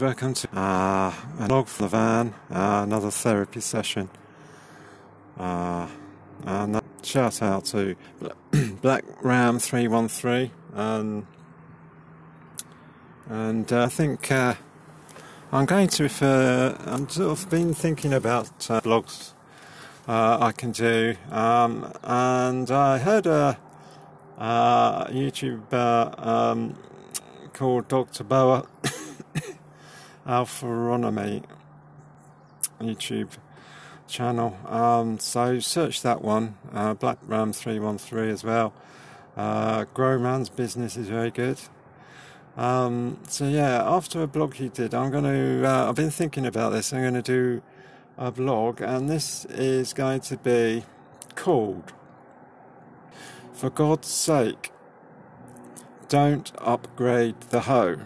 Welcome to uh, a log from the van, uh, another therapy session. Uh, and shout out to Black Ram 313. And, and uh, I think uh, I'm going to refer, I'm sort of been thinking about uh, blogs uh, I can do. Um, and I heard a, a YouTuber um, called Dr. Boa. Alpharonomy YouTube channel. Um, so search that one, uh, Black Ram 313 as well. Uh, Grow Man's business is very good. Um, so yeah, after a blog he did, I'm going to. Uh, I've been thinking about this. I'm going to do a blog, and this is going to be called "For God's Sake, Don't Upgrade the Hoe."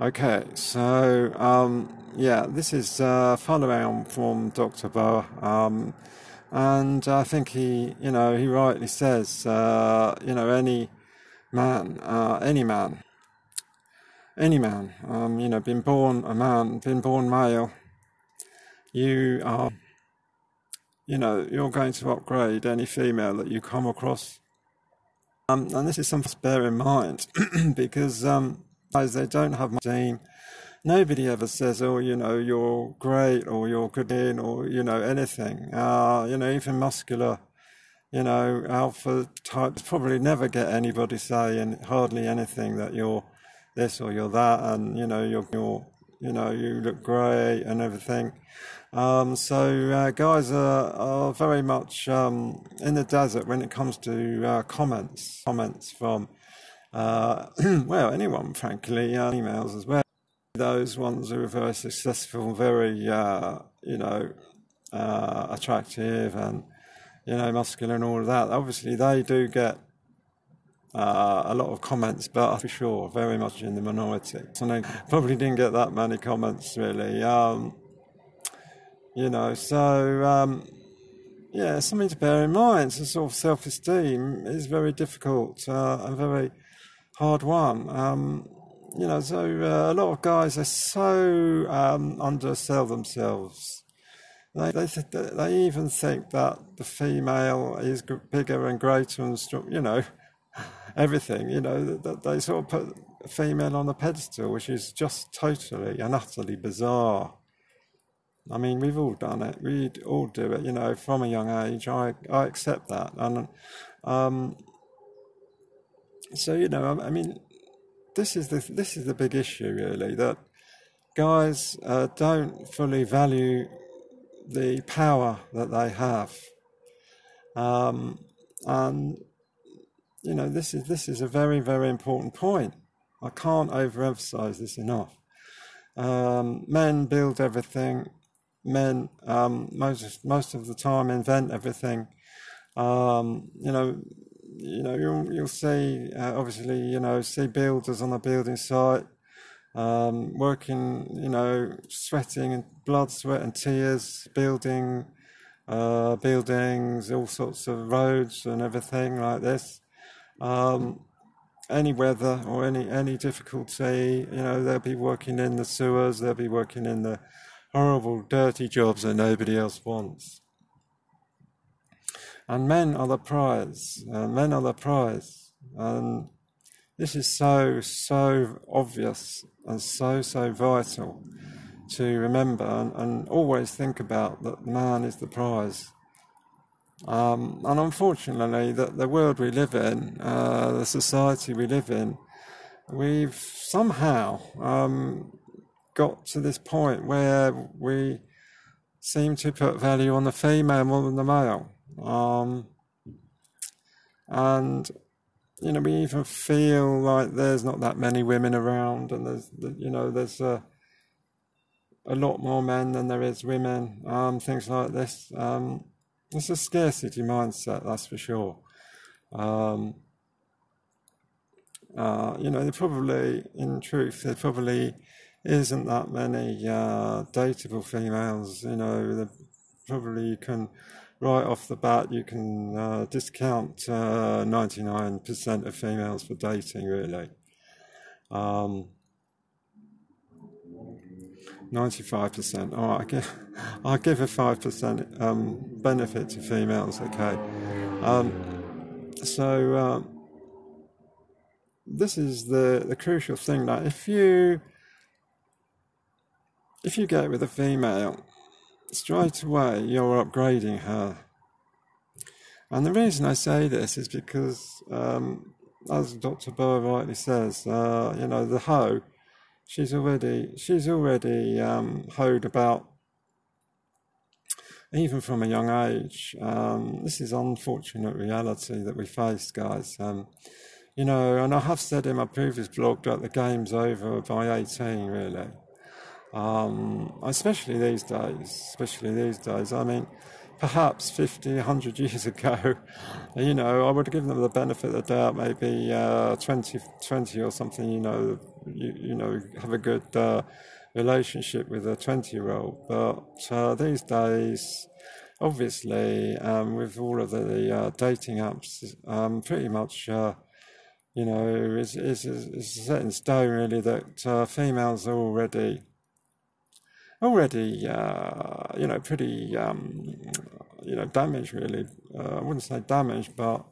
Okay, so um, yeah, this is uh, following from Dr. Boa, um, and I think he, you know, he rightly says, uh, you know, any man, uh, any man, any man, um, you know, been born a man, been born male, you are, you know, you're going to upgrade any female that you come across. Um, and this is something to bear in mind because um, they don't have much team. Nobody ever says, "Oh, you know, you're great," or "You're good in," or you know, anything. Uh, you know, even muscular, you know, alpha types probably never get anybody saying hardly anything that you're this or you're that, and you know, you're, you're you know, you look great and everything. Um, so uh, guys are, are very much um, in the desert when it comes to uh, comments, comments from uh, well, anyone, frankly, uh, emails as well. Those ones who are very successful, very, uh, you know, uh, attractive and, you know, muscular and all of that. Obviously, they do get uh, a lot of comments, but for sure, very much in the minority. So I probably didn't get that many comments, really. Um, you know, so. Um, yeah, something to bear in mind. So sort of self-esteem is very difficult uh, and very hard one. Um, you know, so uh, a lot of guys are so um, undersell themselves. They, they they even think that the female is bigger and greater and strong. You know, everything. You know that they sort of put a female on a pedestal, which is just totally and utterly bizarre. I mean, we've all done it. We all do it. You know, from a young age. I I accept that, and um, so you know, I mean, this is the this is the big issue really that guys uh, don't fully value the power that they have, um, and you know, this is this is a very very important point. I can't overemphasize this enough. Um, men build everything. Men um, most most of the time invent everything. Um, you know, you know, you'll, you'll see, uh, obviously, you know, see builders on a building site um, working, you know, sweating and blood, sweat, and tears, building uh, buildings, all sorts of roads and everything like this. Um, any weather or any any difficulty, you know, they'll be working in the sewers, they'll be working in the horrible, dirty jobs that nobody else wants. And men are the prize. Uh, men are the prize. And this is so, so obvious and so, so vital to remember and, and always think about that man is the prize. Um, and unfortunately, that the world we live in, uh, the society we live in, we've somehow um, got to this point where we seem to put value on the female more than the male. Um, and you know, we even feel like there's not that many women around, and there's you know there's a, a lot more men than there is women. Um, things like this. Um, it's a scarcity mindset, that's for sure. Um, uh, you know, there probably, in truth, there probably isn't that many uh, dateable females. You know, probably you can right off the bat, you can uh, discount uh, 99% of females for dating, really. Um, 95%. All right, I give, I'll give a 5% um, benefit to females, okay? Um, so, uh, this is the, the crucial thing that if you if you get with a female, straight away you're upgrading her. And the reason I say this is because, um, as Dr. Boer rightly says, uh, you know, the hoe she's already she's already um, hoed about even from a young age. Um, this is unfortunate reality that we face, guys. Um, you know, and I have said in my previous blog that the game's over by 18, really. Um, especially these days, especially these days. I mean, perhaps 50, 100 years ago, you know, I would have given them the benefit of the doubt, maybe uh, 20, 20 or something, you know, you, you know, have a good uh, relationship with a 20 year old. But uh, these days, obviously, um, with all of the uh, dating apps, um, pretty much, uh, you know, is, is, is set in stone really that uh, females are already already, uh, you know, pretty, um, you know, damaged really. Uh, I wouldn't say damaged, but,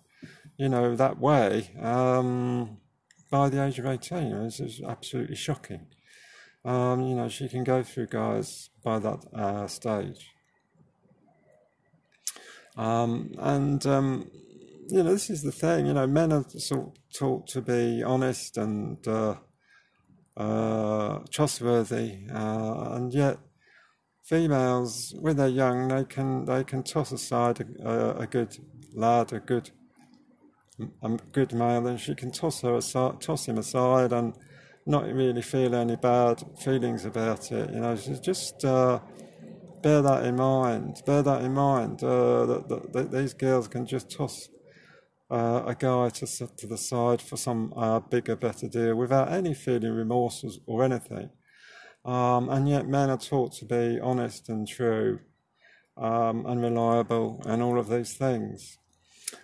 you know, that way um, by the age of 18. It's, it's absolutely shocking. Um, you know, she can go through guys by that uh, stage. Um, and, um, you know, this is the thing, you know, men are sort of taught to be honest and, uh, uh, trustworthy, uh, and yet females, when they're young, they can they can toss aside a, a good lad, a good a good male, and she can toss her aside, toss him aside, and not really feel any bad feelings about it. You know, just uh, bear that in mind. Bear that in mind. Uh, that, that, that, these girls can just toss uh, a guy to, sit to the side for some uh, bigger, better deal without any feeling remorse or anything. Um, and yet, men are taught to be honest and true um, and reliable and all of these things.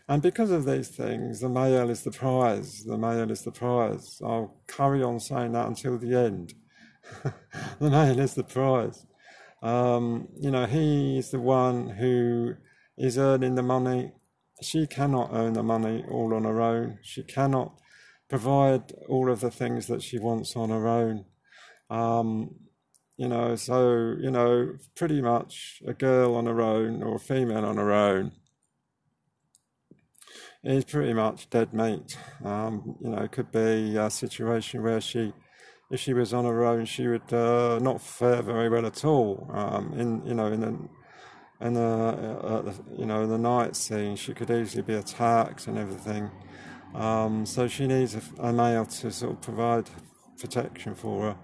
And because of these things, the male is the prize. The male is the prize. I'll carry on saying that until the end. the male is the prize. Um, you know, he is the one who is earning the money she cannot earn the money all on her own. She cannot provide all of the things that she wants on her own. Um, you know, so, you know, pretty much a girl on her own or a female on her own is pretty much dead meat. Um, you know, it could be a situation where she, if she was on her own, she would uh, not fare very well at all. Um, in you know, in an and the, uh, the, you know the night scene she could easily be attacked and everything. Um, so she needs a, a, male to sort of provide protection for her.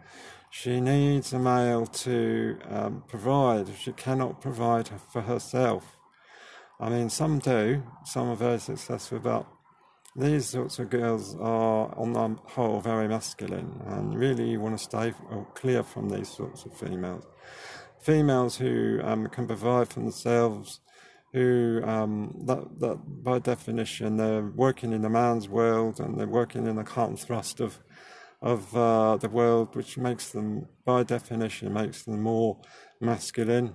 She needs a male to um, provide. She cannot provide for herself. I mean some do. Some are very successful but these sorts of girls are on the whole very masculine and really you want to stay clear from these sorts of females females who um, can provide for themselves, who um, that, that by definition they're working in the man's world and they're working in the and thrust of of uh, the world, which makes them by definition makes them more masculine.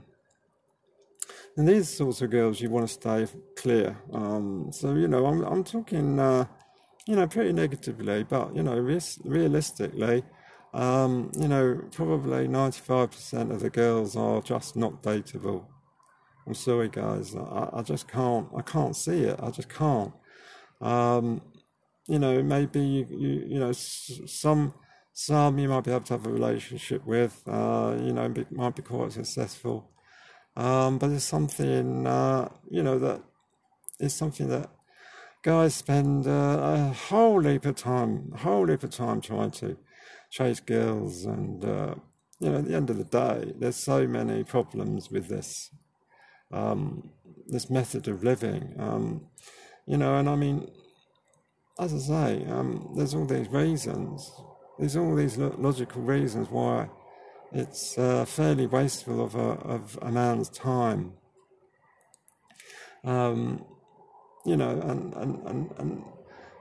And these sorts of girls you want to stay clear. Um, so you know I'm I'm talking. Uh, you know, pretty negatively, but you know, realistically, um, you know, probably 95% of the girls are just not dateable. I'm sorry, guys. I, I just can't. I can't see it. I just can't. Um, you know, maybe you, you, you know, some some you might be able to have a relationship with. Uh, you know, be, might be quite successful. Um, but it's something, uh, you know, that is something that guys spend uh, a whole heap of time, a whole heap of time trying to chase girls, and uh, you know, at the end of the day, there's so many problems with this um, this method of living. Um, you know, and I mean, as I say, um, there's all these reasons. There's all these lo- logical reasons why it's uh, fairly wasteful of a of a man's time. Um, you know, and and and, and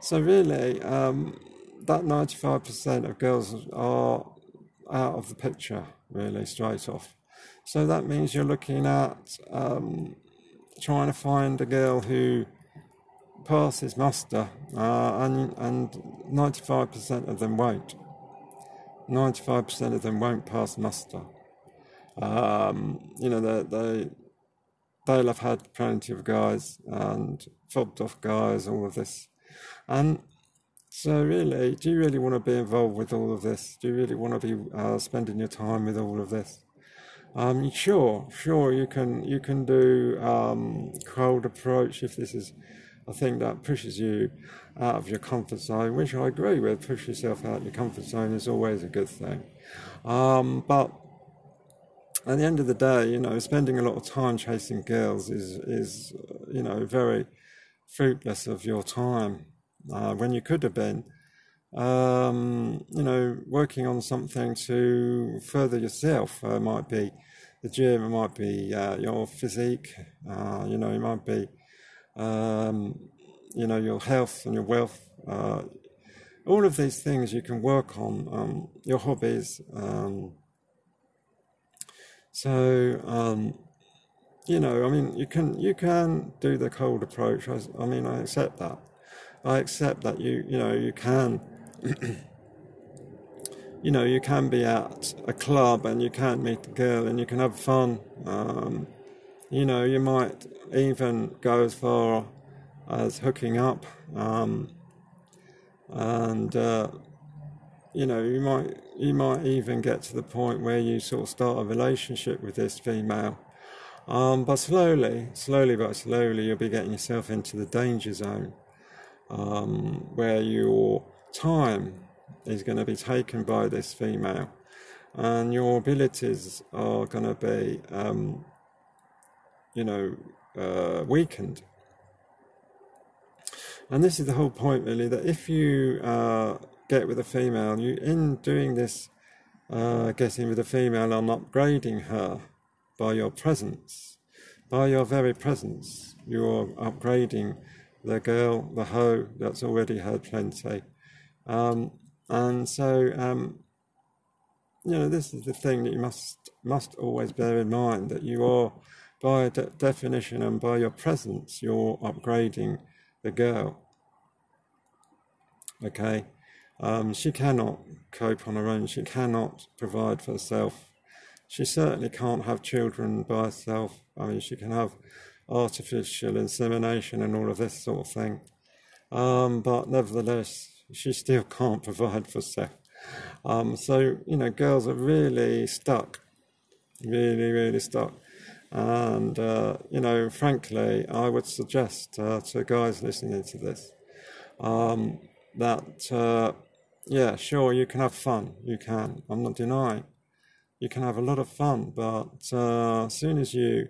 so really, um, that 95% of girls are out of the picture, really, straight off. So that means you're looking at um, trying to find a girl who passes muster, uh, and and 95% of them won't. 95% of them won't pass muster. Um, you know, they, they, they'll have had plenty of guys and fobbed off guys, all of this. And so, really, do you really want to be involved with all of this? Do you really want to be uh, spending your time with all of this? Um, sure, sure, you can you can do um, cold approach if this is a thing that pushes you out of your comfort zone, which I agree with. Push yourself out of your comfort zone is always a good thing. Um, but at the end of the day, you know, spending a lot of time chasing girls is is you know very fruitless of your time uh, when you could have been, um, you know, working on something to further yourself. Uh, might be the gym, it might be uh, your physique, uh, you know, it might be, um, you know, your health and your wealth. Uh, all of these things you can work on, um, your hobbies. Um, so, um, you know, I mean, you can you can do the cold approach. I, I mean, I accept that. I accept that you you know you can you know you can be at a club and you can meet a girl and you can have fun. Um, you know you might even go as far as hooking up, um, and uh, you know you might you might even get to the point where you sort of start a relationship with this female. Um, but slowly, slowly but slowly, you'll be getting yourself into the danger zone um, where your time is going to be taken by this female and your abilities are going to be, um, you know, uh, weakened. And this is the whole point, really, that if you uh, get with a female, you in doing this, uh, getting with a female and upgrading her by your presence, by your very presence, you're upgrading the girl, the hoe that's already had plenty. Um, and so, um, you know, this is the thing that you must must always bear in mind that you are, by de- definition and by your presence, you're upgrading the girl. Okay, um, she cannot cope on her own. She cannot provide for herself. She certainly can't have children by herself. I mean, she can have artificial insemination and all of this sort of thing. Um, but nevertheless, she still can't provide for herself. Um, so, you know, girls are really stuck, really, really stuck. And, uh, you know, frankly, I would suggest uh, to guys listening to this um, that, uh, yeah, sure, you can have fun. You can. I'm not denying. You can have a lot of fun, but uh, as soon as you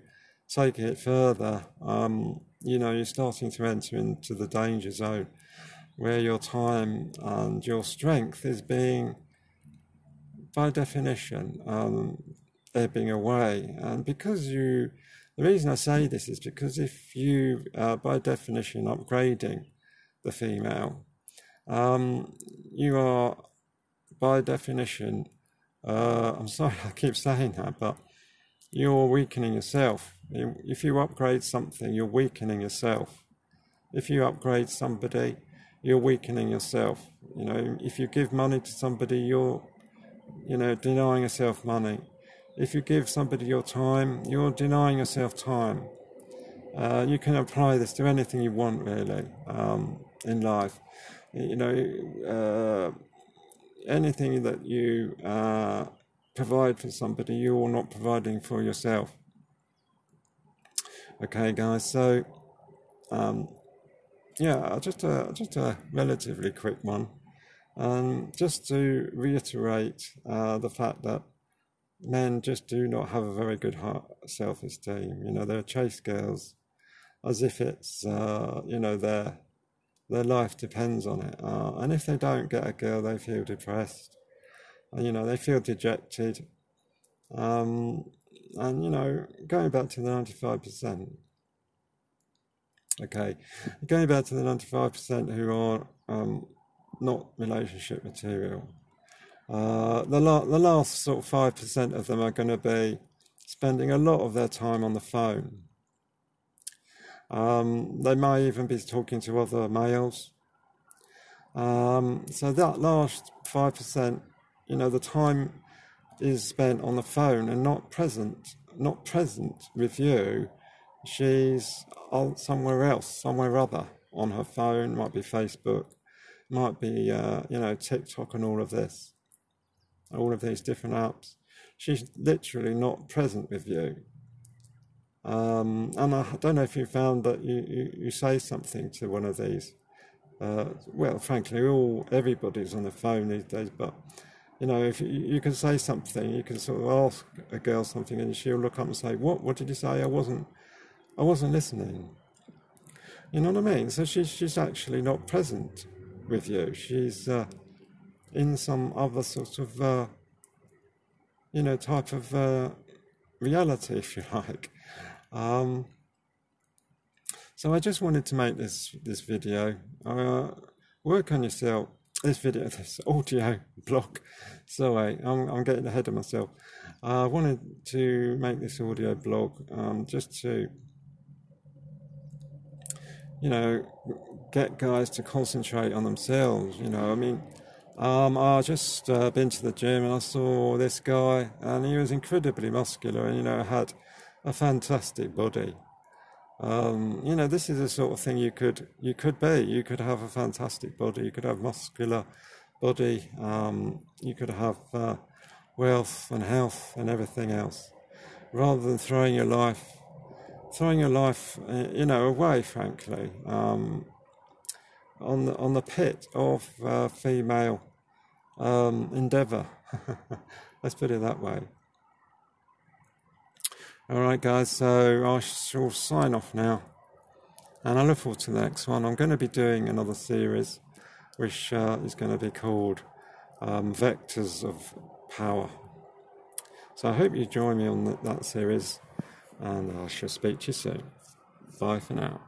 take it further, um, you know, you're starting to enter into the danger zone where your time and your strength is being, by definition, um, ebbing away. And because you, the reason I say this is because if you, uh, by definition, upgrading the female, um, you are, by definition, uh, I'm sorry I keep saying that, but you're weakening yourself. If you upgrade something, you're weakening yourself. If you upgrade somebody, you're weakening yourself. You know, if you give money to somebody, you're, you know, denying yourself money. If you give somebody your time, you're denying yourself time. Uh, you can apply this to anything you want, really, um, in life. You know, uh, anything that you uh, provide for somebody, you're not providing for yourself. Okay, guys. So, um, yeah, just a just a relatively quick one, um, just to reiterate uh, the fact that men just do not have a very good self-esteem. You know, they're chase girls, as if it's uh, you know their their life depends on it. Uh, and if they don't get a girl, they feel depressed you know, they feel dejected. Um, and, you know, going back to the 95%, okay, going back to the 95% who are um, not relationship material. Uh, the, la- the last sort of 5% of them are going to be spending a lot of their time on the phone. Um, they may even be talking to other males. Um, so that last 5%, you know, the time is spent on the phone and not present, not present with you. She's somewhere else, somewhere other on her phone, might be Facebook, might be, uh, you know, TikTok and all of this, all of these different apps. She's literally not present with you. Um, and I don't know if you found that you, you, you say something to one of these. Uh, well, frankly, all everybody's on the phone these days, but you know, if you, can say something, you can sort of ask a girl something, and she'll look up and say, "What? What did you say? I wasn't, I wasn't listening." You know what I mean? So she's she's actually not present with you. She's uh, in some other sort of, uh, you know, type of uh, reality, if you like. Um, so I just wanted to make this this video. Uh, work on yourself. This video, this audio blog. Sorry, I'm I'm getting ahead of myself. I wanted to make this audio blog um, just to you know, get guys to concentrate on themselves. You know, I mean, um, I just uh, been to the gym and I saw this guy, and he was incredibly muscular, and you know, had a fantastic body. Um, you know, this is the sort of thing you could you could be. You could have a fantastic body. You could have muscular body. Um, you could have uh, wealth and health and everything else, rather than throwing your life throwing your life, uh, you know, away, frankly, um, on the on the pit of uh, female um, endeavour. Let's put it that way. All right, guys. So I shall sign off now, and I look forward to the next one. I'm going to be doing another series, which uh, is going to be called um, Vectors of Power. So I hope you join me on that series and I shall speak to you soon. Bye for now.